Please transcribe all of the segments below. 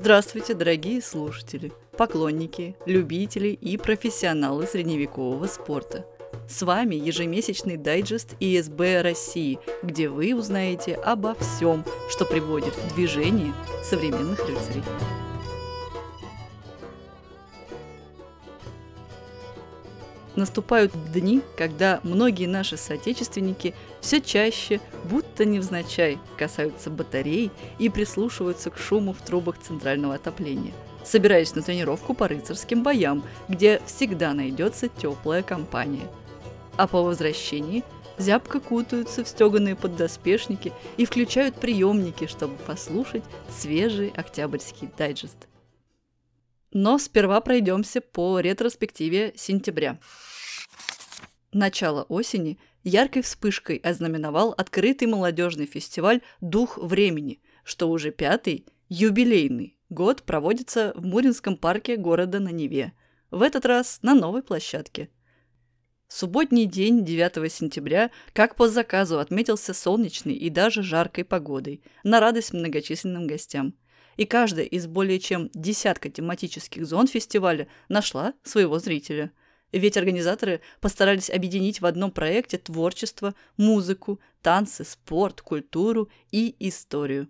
Здравствуйте, дорогие слушатели, поклонники, любители и профессионалы средневекового спорта. С вами ежемесячный дайджест ИСБ России, где вы узнаете обо всем, что приводит в движение современных рыцарей. Наступают дни, когда многие наши соотечественники все чаще, будто невзначай, касаются батарей и прислушиваются к шуму в трубах центрального отопления, собираясь на тренировку по рыцарским боям, где всегда найдется теплая компания. А по возвращении зябко кутаются в стеганые поддоспешники и включают приемники, чтобы послушать свежий октябрьский дайджест. Но сперва пройдемся по ретроспективе сентября. Начало осени яркой вспышкой ознаменовал открытый молодежный фестиваль «Дух времени», что уже пятый, юбилейный, год проводится в Муринском парке города на Неве, в этот раз на новой площадке. Субботний день 9 сентября, как по заказу, отметился солнечной и даже жаркой погодой, на радость многочисленным гостям. И каждая из более чем десятка тематических зон фестиваля нашла своего зрителя – ведь организаторы постарались объединить в одном проекте творчество, музыку, танцы, спорт, культуру и историю.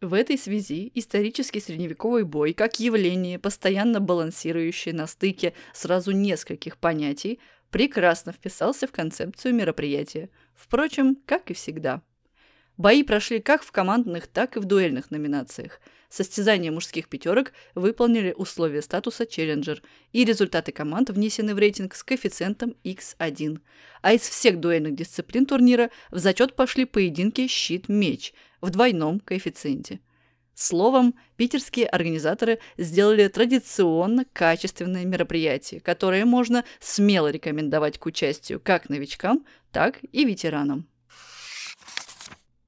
В этой связи исторический средневековый бой, как явление, постоянно балансирующее на стыке сразу нескольких понятий, прекрасно вписался в концепцию мероприятия. Впрочем, как и всегда. Бои прошли как в командных, так и в дуэльных номинациях – Состязания мужских пятерок выполнили условия статуса «Челленджер», и результаты команд внесены в рейтинг с коэффициентом x1. А из всех дуэльных дисциплин турнира в зачет пошли поединки «Щит-меч» в двойном коэффициенте. Словом, питерские организаторы сделали традиционно качественное мероприятие, которое можно смело рекомендовать к участию как новичкам, так и ветеранам.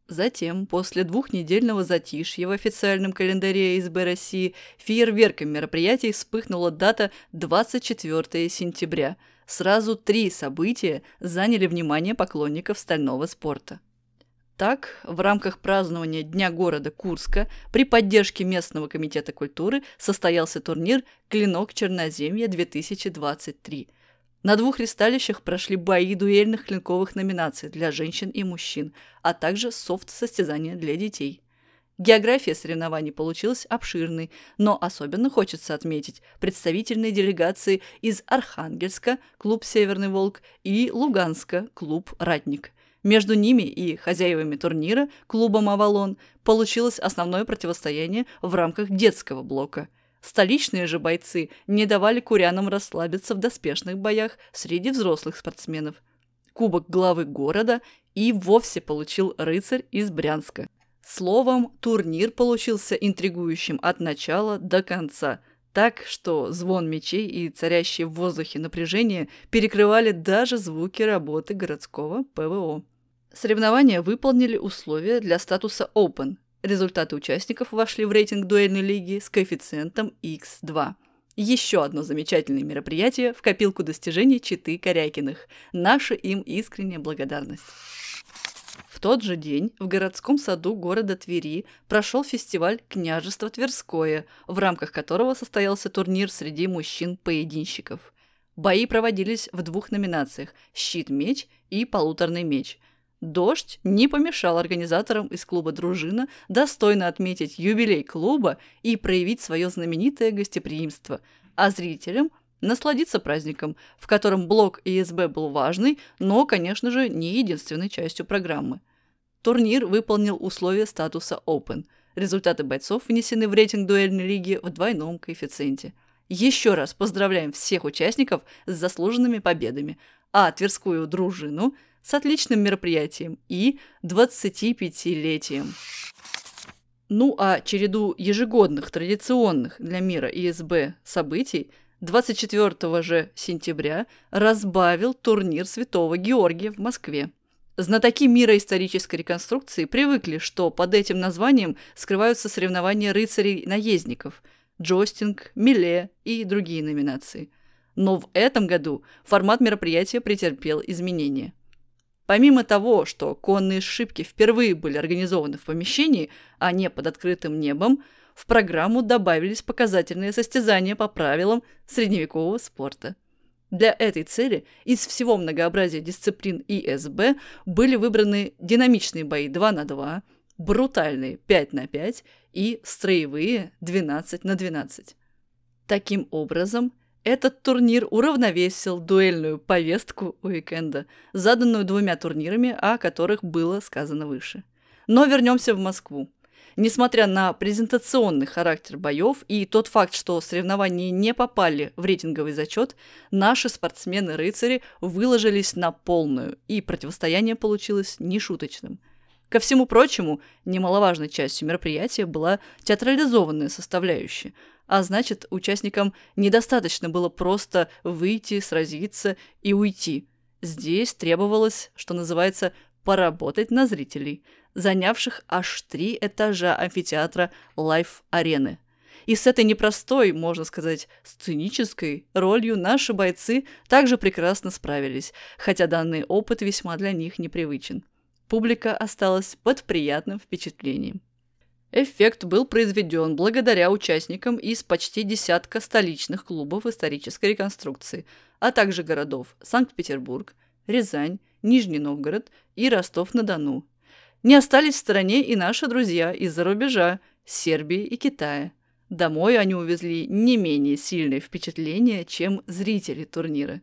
Затем, после двухнедельного затишья в официальном календаре СБ России, фейерверком мероприятий вспыхнула дата 24 сентября. Сразу три события заняли внимание поклонников стального спорта. Так, в рамках празднования Дня города Курска при поддержке местного комитета культуры состоялся турнир «Клинок Черноземья-2023», на двух ристалищах прошли бои дуэльных клинковых номинаций для женщин и мужчин, а также софт-состязания для детей. География соревнований получилась обширной, но особенно хочется отметить представительные делегации из Архангельска, клуб «Северный Волк», и Луганска, клуб «Ратник». Между ними и хозяевами турнира, клубом «Авалон», получилось основное противостояние в рамках детского блока – Столичные же бойцы не давали курянам расслабиться в доспешных боях среди взрослых спортсменов. Кубок главы города и вовсе получил рыцарь из Брянска. Словом, турнир получился интригующим от начала до конца, так что звон мечей и царящие в воздухе напряжение перекрывали даже звуки работы городского ПВО. Соревнования выполнили условия для статуса Open, Результаты участников вошли в рейтинг дуэльной лиги с коэффициентом X2. Еще одно замечательное мероприятие в копилку достижений Читы Корякиных. Наша им искренняя благодарность. В тот же день в городском саду города Твери прошел фестиваль «Княжество Тверское», в рамках которого состоялся турнир среди мужчин-поединщиков. Бои проводились в двух номинациях – «Щит-меч» и «Полуторный меч», Дождь не помешал организаторам из клуба «Дружина» достойно отметить юбилей клуба и проявить свое знаменитое гостеприимство, а зрителям насладиться праздником, в котором блок ИСБ был важный, но, конечно же, не единственной частью программы. Турнир выполнил условия статуса Open. Результаты бойцов внесены в рейтинг дуэльной лиги в двойном коэффициенте. Еще раз поздравляем всех участников с заслуженными победами, а Тверскую дружину – с отличным мероприятием и 25-летием. Ну а череду ежегодных традиционных для мира ИСБ событий 24 же сентября разбавил турнир Святого Георгия в Москве. Знатоки мира исторической реконструкции привыкли, что под этим названием скрываются соревнования рыцарей-наездников, джостинг, миле и другие номинации. Но в этом году формат мероприятия претерпел изменения – Помимо того, что конные шибки впервые были организованы в помещении, а не под открытым небом, в программу добавились показательные состязания по правилам средневекового спорта. Для этой цели из всего многообразия дисциплин ИСБ были выбраны динамичные бои 2 на 2, брутальные 5 на 5 и строевые 12 на 12. Таким образом, этот турнир уравновесил дуэльную повестку уикенда, заданную двумя турнирами, о которых было сказано выше. Но вернемся в Москву. Несмотря на презентационный характер боев и тот факт, что соревнования не попали в рейтинговый зачет, наши спортсмены-рыцари выложились на полную, и противостояние получилось нешуточным. Ко всему прочему, немаловажной частью мероприятия была театрализованная составляющая, а значит, участникам недостаточно было просто выйти, сразиться и уйти. Здесь требовалось, что называется, поработать на зрителей, занявших аж три этажа амфитеатра Лайф-арены. И с этой непростой, можно сказать, сценической ролью наши бойцы также прекрасно справились, хотя данный опыт весьма для них непривычен. Публика осталась под приятным впечатлением. Эффект был произведен благодаря участникам из почти десятка столичных клубов исторической реконструкции, а также городов Санкт-Петербург, Рязань, Нижний Новгород и Ростов-на-Дону. Не остались в стороне и наши друзья из-за рубежа, Сербии и Китая. Домой они увезли не менее сильное впечатление, чем зрители турнира.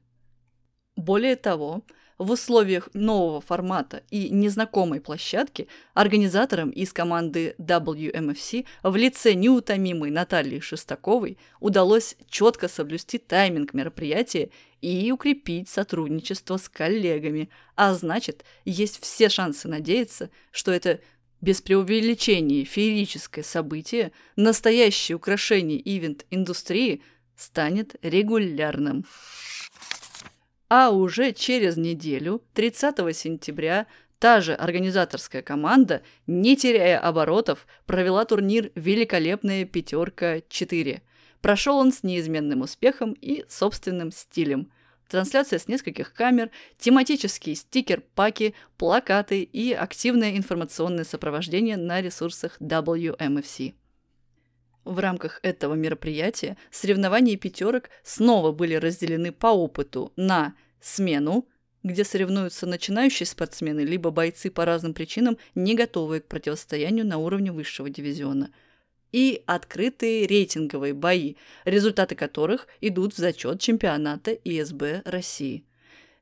Более того, в условиях нового формата и незнакомой площадки организаторам из команды WMFC в лице неутомимой Натальи Шестаковой удалось четко соблюсти тайминг мероприятия и укрепить сотрудничество с коллегами, а значит, есть все шансы надеяться, что это без преувеличения феерическое событие, настоящее украшение ивент-индустрии станет регулярным. А уже через неделю, 30 сентября, та же организаторская команда, не теряя оборотов, провела турнир «Великолепная пятерка-4». Прошел он с неизменным успехом и собственным стилем. Трансляция с нескольких камер, тематические стикер-паки, плакаты и активное информационное сопровождение на ресурсах WMFC. В рамках этого мероприятия соревнования пятерок снова были разделены по опыту на смену, где соревнуются начинающие спортсмены, либо бойцы по разным причинам, не готовые к противостоянию на уровне высшего дивизиона, и открытые рейтинговые бои, результаты которых идут в зачет чемпионата ИСБ России.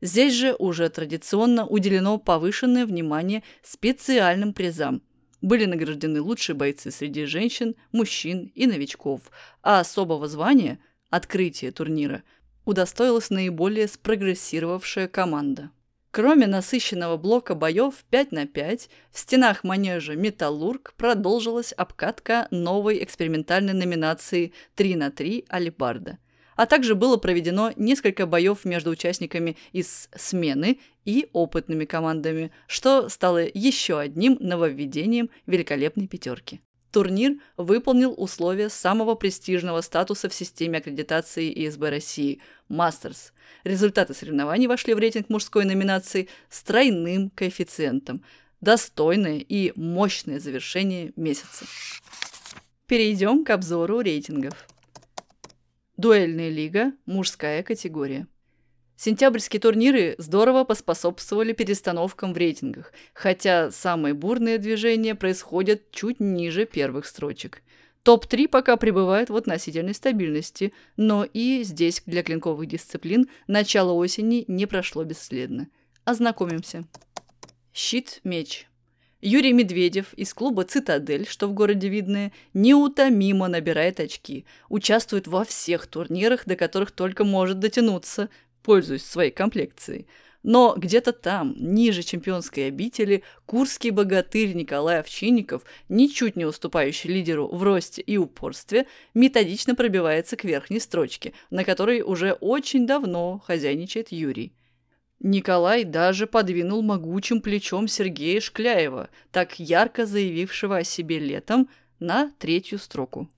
Здесь же уже традиционно уделено повышенное внимание специальным призам. Были награждены лучшие бойцы среди женщин, мужчин и новичков, а особого звания – открытие турнира – удостоилась наиболее спрогрессировавшая команда. Кроме насыщенного блока боев 5 на 5, в стенах манежа «Металлург» продолжилась обкатка новой экспериментальной номинации 3 на 3 «Алибарда». А также было проведено несколько боев между участниками из смены и опытными командами, что стало еще одним нововведением великолепной пятерки. Турнир выполнил условия самого престижного статуса в системе аккредитации ИСБ России – «Мастерс». Результаты соревнований вошли в рейтинг мужской номинации с тройным коэффициентом. Достойное и мощное завершение месяца. Перейдем к обзору рейтингов. Дуэльная лига, мужская категория. Сентябрьские турниры здорово поспособствовали перестановкам в рейтингах, хотя самые бурные движения происходят чуть ниже первых строчек. Топ-3 пока пребывает в относительной стабильности, но и здесь для клинковых дисциплин начало осени не прошло бесследно. Ознакомимся. Щит-меч. Юрий Медведев из клуба «Цитадель», что в городе Видное, неутомимо набирает очки, участвует во всех турнирах, до которых только может дотянуться, пользуюсь своей комплекцией. Но где-то там, ниже чемпионской обители, курский богатырь Николай Овчинников, ничуть не уступающий лидеру в росте и упорстве, методично пробивается к верхней строчке, на которой уже очень давно хозяйничает Юрий. Николай даже подвинул могучим плечом Сергея Шкляева, так ярко заявившего о себе летом, на третью строку.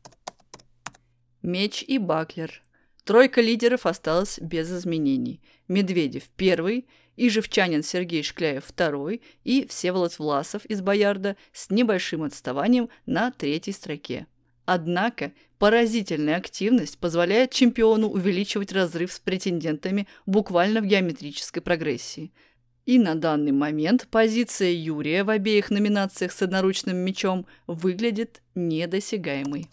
Меч и Баклер Тройка лидеров осталась без изменений. Медведев – первый, Ижевчанин Сергей Шкляев – второй и Всеволод Власов из Боярда с небольшим отставанием на третьей строке. Однако поразительная активность позволяет чемпиону увеличивать разрыв с претендентами буквально в геометрической прогрессии. И на данный момент позиция Юрия в обеих номинациях с одноручным мечом выглядит недосягаемой.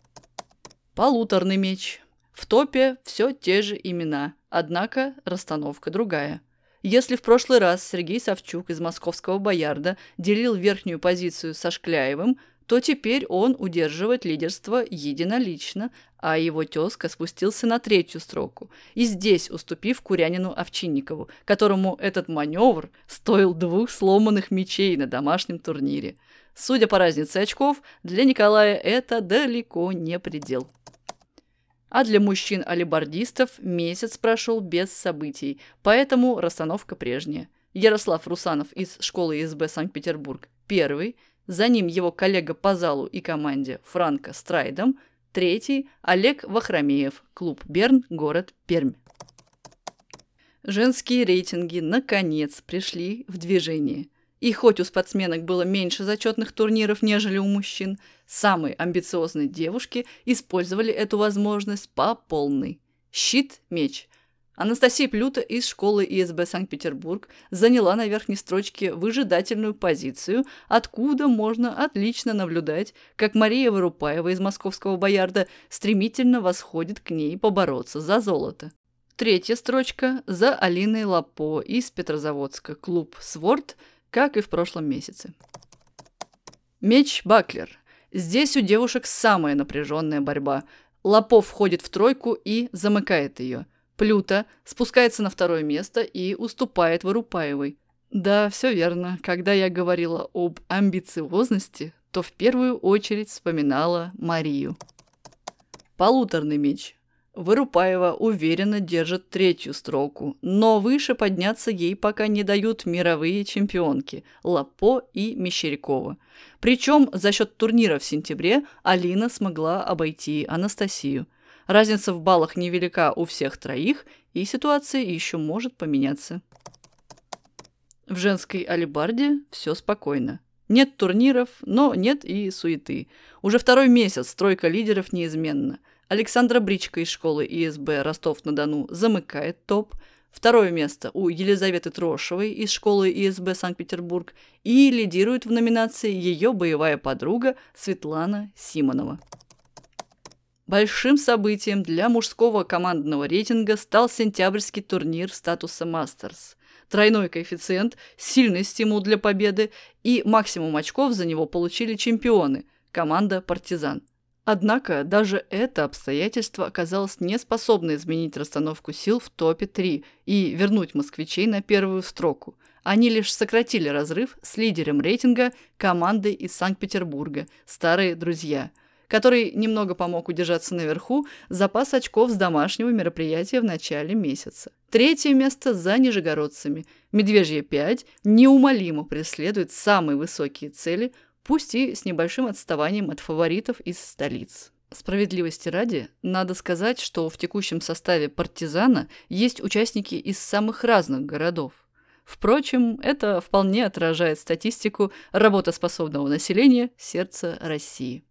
Полуторный меч. В топе все те же имена, однако расстановка другая. Если в прошлый раз Сергей Савчук из московского «Боярда» делил верхнюю позицию со Шкляевым, то теперь он удерживает лидерство единолично, а его тезка спустился на третью строку, и здесь уступив Курянину Овчинникову, которому этот маневр стоил двух сломанных мечей на домашнем турнире. Судя по разнице очков, для Николая это далеко не предел. А для мужчин-алибардистов месяц прошел без событий, поэтому расстановка прежняя. Ярослав Русанов из школы ИСБ Санкт-Петербург – первый, за ним его коллега по залу и команде Франко Страйдом, третий – Олег Вахромеев, клуб «Берн», город Пермь. Женские рейтинги, наконец, пришли в движение – и хоть у спортсменок было меньше зачетных турниров, нежели у мужчин, самые амбициозные девушки использовали эту возможность по полной. Щит, меч. Анастасия Плюта из школы ИСБ Санкт-Петербург заняла на верхней строчке выжидательную позицию, откуда можно отлично наблюдать, как Мария Вырупаева из московского Боярда стремительно восходит к ней побороться за золото. Третья строчка за Алиной Лапо из Петрозаводска, клуб «Сворд», как и в прошлом месяце. Меч Баклер. Здесь у девушек самая напряженная борьба. Лапов входит в тройку и замыкает ее. Плюта спускается на второе место и уступает Вырупаевой. Да, все верно. Когда я говорила об амбициозности, то в первую очередь вспоминала Марию. Полуторный меч. Вырупаева уверенно держит третью строку, но выше подняться ей пока не дают мировые чемпионки Лапо и Мещерякова. Причем за счет турнира в сентябре Алина смогла обойти Анастасию. Разница в баллах невелика у всех троих, и ситуация еще может поменяться. В женской алибарде все спокойно. Нет турниров, но нет и суеты. Уже второй месяц стройка лидеров неизменна – Александра Бричка из школы ИСБ Ростов-на-Дону замыкает топ. Второе место у Елизаветы Трошевой из школы ИСБ Санкт-Петербург и лидирует в номинации ее боевая подруга Светлана Симонова. Большим событием для мужского командного рейтинга стал сентябрьский турнир статуса Мастерс. Тройной коэффициент, сильный стимул для победы и максимум очков за него получили чемпионы – команда «Партизан». Однако даже это обстоятельство оказалось не способно изменить расстановку сил в топе 3 и вернуть москвичей на первую строку. Они лишь сократили разрыв с лидером рейтинга командой из Санкт-Петербурга «Старые друзья», который немного помог удержаться наверху запас очков с домашнего мероприятия в начале месяца. Третье место за нижегородцами. Медвежья 5 неумолимо преследует самые высокие цели – пусть и с небольшим отставанием от фаворитов из столиц. Справедливости ради, надо сказать, что в текущем составе «Партизана» есть участники из самых разных городов. Впрочем, это вполне отражает статистику работоспособного населения сердца России.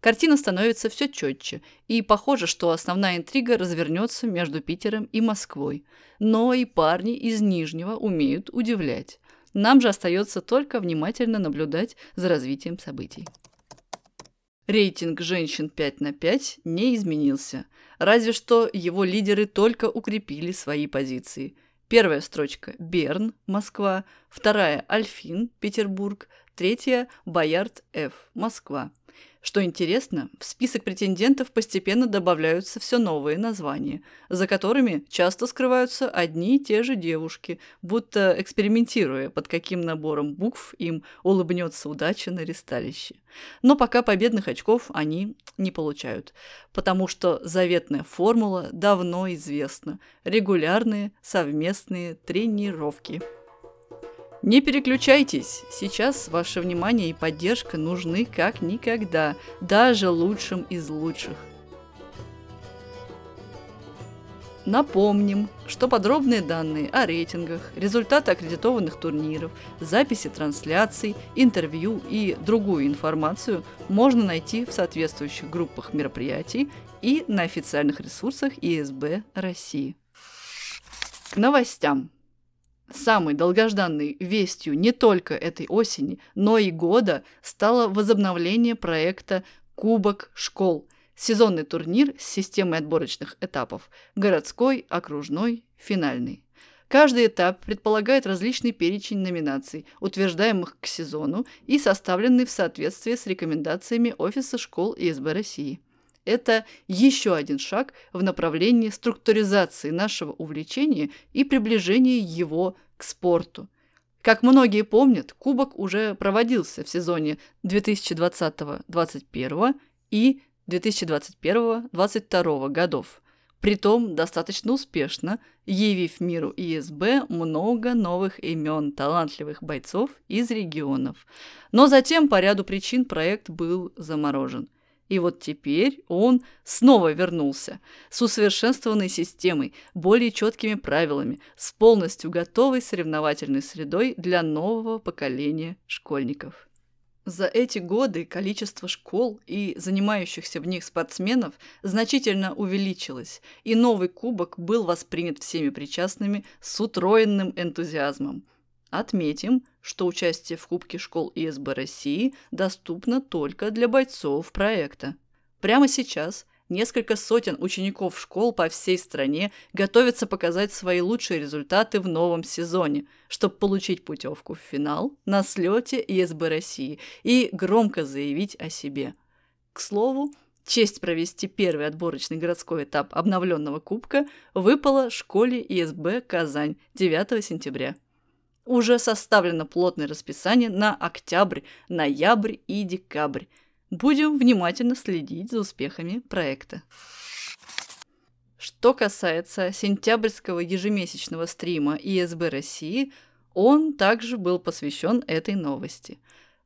Картина становится все четче, и похоже, что основная интрига развернется между Питером и Москвой. Но и парни из Нижнего умеют удивлять. Нам же остается только внимательно наблюдать за развитием событий. Рейтинг женщин 5 на 5 не изменился, разве что его лидеры только укрепили свои позиции. Первая строчка – Берн, Москва, вторая – Альфин, Петербург, третья – Боярд Ф, Москва. Что интересно, в список претендентов постепенно добавляются все новые названия, за которыми часто скрываются одни и те же девушки, будто экспериментируя, под каким набором букв им улыбнется удача на ресталище. Но пока победных очков они не получают, потому что заветная формула давно известна – регулярные совместные тренировки. Не переключайтесь, сейчас ваше внимание и поддержка нужны как никогда, даже лучшим из лучших. Напомним, что подробные данные о рейтингах, результаты аккредитованных турниров, записи трансляций, интервью и другую информацию можно найти в соответствующих группах мероприятий и на официальных ресурсах ИСБ России. К новостям. Самой долгожданной вестью не только этой осени, но и года стало возобновление проекта «Кубок школ», сезонный турнир с системой отборочных этапов – городской, окружной, финальный. Каждый этап предполагает различный перечень номинаций, утверждаемых к сезону и составленный в соответствии с рекомендациями Офиса школ ИСБ России. Это еще один шаг в направлении структуризации нашего увлечения и приближения его к спорту. Как многие помнят, Кубок уже проводился в сезоне 2020-2021 и 2021-2022 годов, притом достаточно успешно, явив миру ИСБ много новых имен талантливых бойцов из регионов. Но затем по ряду причин проект был заморожен – и вот теперь он снова вернулся с усовершенствованной системой, более четкими правилами, с полностью готовой соревновательной средой для нового поколения школьников. За эти годы количество школ и занимающихся в них спортсменов значительно увеличилось, и новый кубок был воспринят всеми причастными с утроенным энтузиазмом – Отметим, что участие в Кубке школ ИСБ России доступно только для бойцов проекта. Прямо сейчас несколько сотен учеников школ по всей стране готовятся показать свои лучшие результаты в новом сезоне, чтобы получить путевку в финал на слете ИСБ России и громко заявить о себе. К слову, честь провести первый отборочный городской этап обновленного кубка выпала школе ИСБ «Казань» 9 сентября. Уже составлено плотное расписание на октябрь, ноябрь и декабрь. Будем внимательно следить за успехами проекта. Что касается сентябрьского ежемесячного стрима ИСБ России, он также был посвящен этой новости.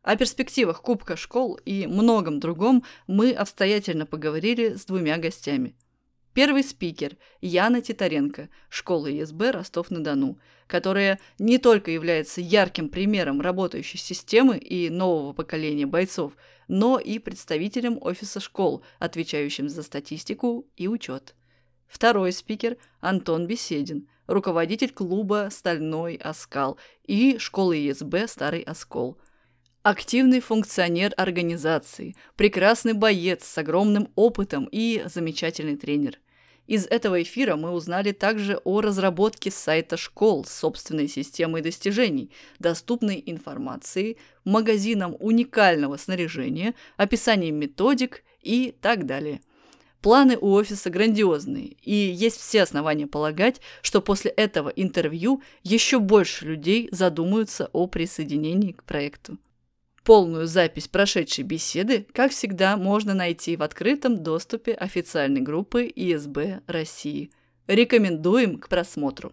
О перспективах Кубка школ и многом другом мы обстоятельно поговорили с двумя гостями – Первый спикер – Яна Титаренко, школа ИСБ Ростов-на-Дону, которая не только является ярким примером работающей системы и нового поколения бойцов, но и представителем офиса школ, отвечающим за статистику и учет. Второй спикер – Антон Беседин, руководитель клуба «Стальной Оскал» и школы ИСБ «Старый Оскол», Активный функционер организации, прекрасный боец с огромным опытом и замечательный тренер. Из этого эфира мы узнали также о разработке сайта школ с собственной системой достижений, доступной информации, магазином уникального снаряжения, описанием методик и так далее. Планы у офиса грандиозные, и есть все основания полагать, что после этого интервью еще больше людей задумаются о присоединении к проекту. Полную запись прошедшей беседы, как всегда, можно найти в открытом доступе официальной группы ИСБ России. Рекомендуем к просмотру.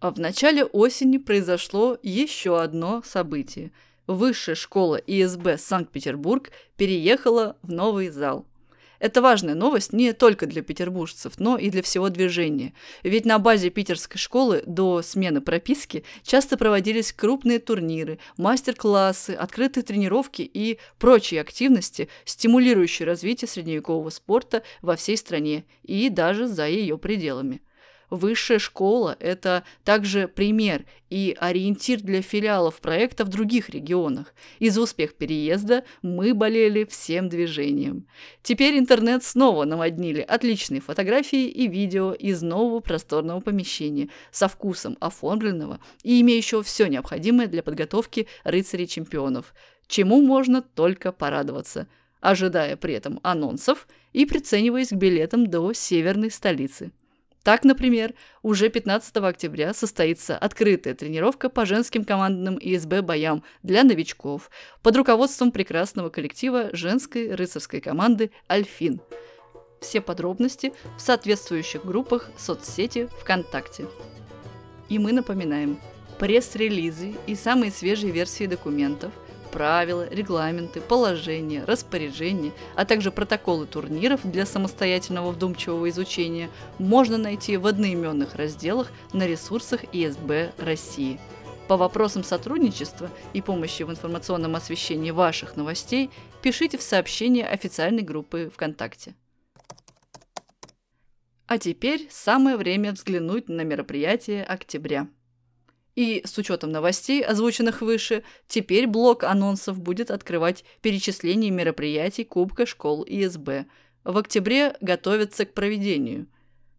А в начале осени произошло еще одно событие. Высшая школа ИСБ Санкт-Петербург переехала в новый зал – это важная новость не только для петербуржцев, но и для всего движения. Ведь на базе питерской школы до смены прописки часто проводились крупные турниры, мастер-классы, открытые тренировки и прочие активности, стимулирующие развитие средневекового спорта во всей стране и даже за ее пределами. Высшая школа – это также пример и ориентир для филиалов проекта в других регионах. И за успех переезда мы болели всем движением. Теперь интернет снова наводнили отличные фотографии и видео из нового просторного помещения со вкусом оформленного и имеющего все необходимое для подготовки рыцарей-чемпионов, чему можно только порадоваться, ожидая при этом анонсов и прицениваясь к билетам до северной столицы. Так, например, уже 15 октября состоится открытая тренировка по женским командным ИСБ боям для новичков под руководством прекрасного коллектива женской рыцарской команды «Альфин». Все подробности в соответствующих группах соцсети ВКонтакте. И мы напоминаем, пресс-релизы и самые свежие версии документов – правила, регламенты, положения, распоряжения, а также протоколы турниров для самостоятельного вдумчивого изучения можно найти в одноименных разделах на ресурсах ИСБ России. По вопросам сотрудничества и помощи в информационном освещении ваших новостей пишите в сообщение официальной группы ВКонтакте. А теперь самое время взглянуть на мероприятие октября. И с учетом новостей, озвученных выше, теперь блок анонсов будет открывать перечисление мероприятий Кубка школ ИСБ. В октябре готовятся к проведению.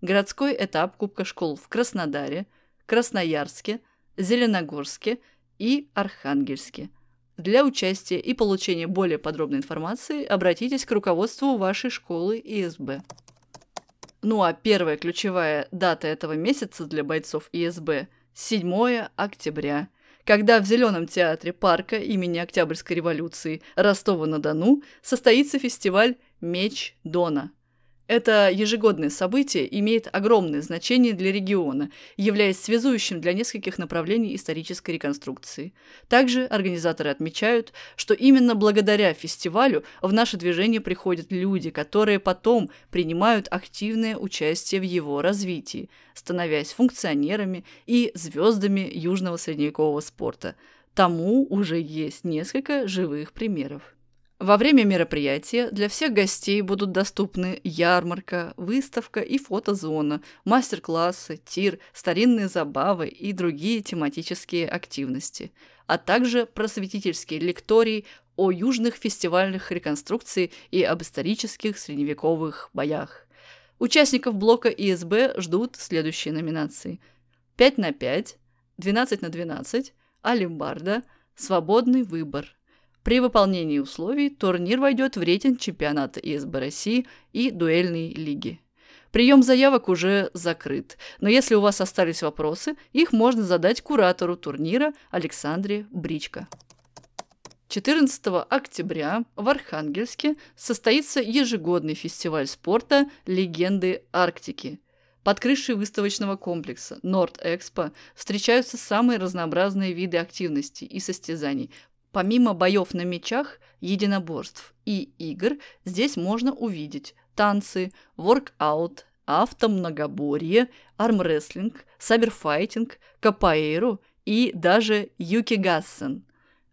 Городской этап Кубка школ в Краснодаре, Красноярске, Зеленогорске и Архангельске. Для участия и получения более подробной информации обратитесь к руководству вашей школы ИСБ. Ну а первая ключевая дата этого месяца для бойцов ИСБ – 7 октября, когда в Зеленом театре парка имени Октябрьской революции Ростова-на-Дону состоится фестиваль «Меч Дона», это ежегодное событие имеет огромное значение для региона, являясь связующим для нескольких направлений исторической реконструкции. Также организаторы отмечают, что именно благодаря фестивалю в наше движение приходят люди, которые потом принимают активное участие в его развитии, становясь функционерами и звездами южного средневекового спорта. Тому уже есть несколько живых примеров. Во время мероприятия для всех гостей будут доступны ярмарка, выставка и фотозона, мастер-классы, тир, старинные забавы и другие тематические активности, а также просветительские лектории о южных фестивальных реконструкций и об исторических средневековых боях. Участников блока ИСБ ждут следующие номинации. 5 на 5, 12 на 12, Алимбарда, Свободный выбор – при выполнении условий турнир войдет в рейтинг чемпионата ИСБ России и дуэльной лиги. Прием заявок уже закрыт, но если у вас остались вопросы, их можно задать куратору турнира Александре Бричко. 14 октября в Архангельске состоится ежегодный фестиваль спорта «Легенды Арктики». Под крышей выставочного комплекса Норд-Экспо встречаются самые разнообразные виды активностей и состязаний, Помимо боев на мечах, единоборств и игр, здесь можно увидеть танцы, воркаут, автомногоборье, армрестлинг, саберфайтинг, капоэйру и даже юкигассен.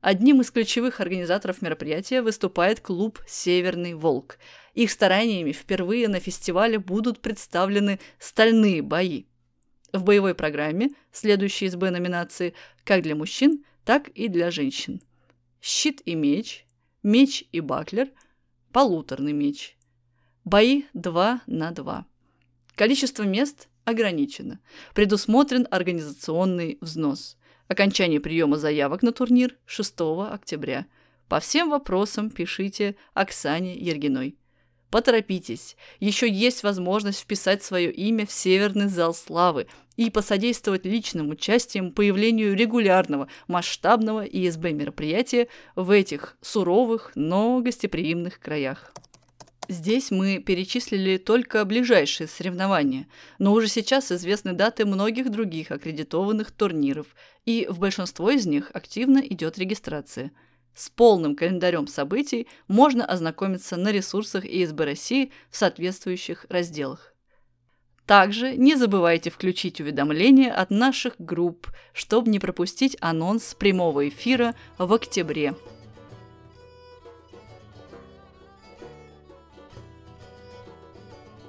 Одним из ключевых организаторов мероприятия выступает клуб «Северный волк». Их стараниями впервые на фестивале будут представлены стальные бои. В боевой программе следующие СБ номинации как для мужчин, так и для женщин – щит и меч, меч и баклер, полуторный меч. Бои 2 на 2. Количество мест ограничено. Предусмотрен организационный взнос. Окончание приема заявок на турнир 6 октября. По всем вопросам пишите Оксане Ергиной. Поторопитесь, еще есть возможность вписать свое имя в Северный зал славы и посодействовать личным участием появлению регулярного масштабного ИСБ мероприятия в этих суровых, но гостеприимных краях. Здесь мы перечислили только ближайшие соревнования, но уже сейчас известны даты многих других аккредитованных турниров, и в большинство из них активно идет регистрация – с полным календарем событий можно ознакомиться на ресурсах ИСБ России в соответствующих разделах. Также не забывайте включить уведомления от наших групп, чтобы не пропустить анонс прямого эфира в октябре.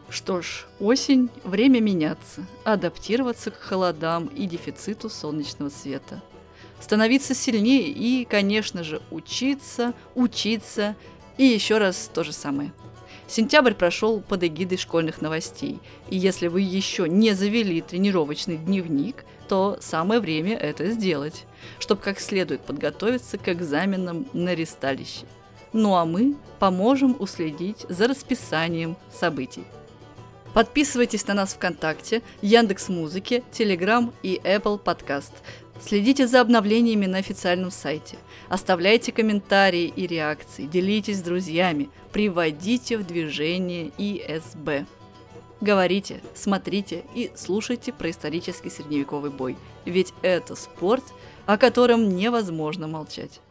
Что ж, осень – время меняться, адаптироваться к холодам и дефициту солнечного света – становиться сильнее и, конечно же, учиться, учиться и еще раз то же самое. Сентябрь прошел под эгидой школьных новостей, и если вы еще не завели тренировочный дневник, то самое время это сделать, чтобы как следует подготовиться к экзаменам на ресталище. Ну а мы поможем уследить за расписанием событий. Подписывайтесь на нас ВКонтакте, Яндекс Музыке, Телеграм и Apple Podcast. Следите за обновлениями на официальном сайте. Оставляйте комментарии и реакции, делитесь с друзьями, приводите в движение ИСБ. Говорите, смотрите и слушайте про исторический средневековый бой, ведь это спорт, о котором невозможно молчать.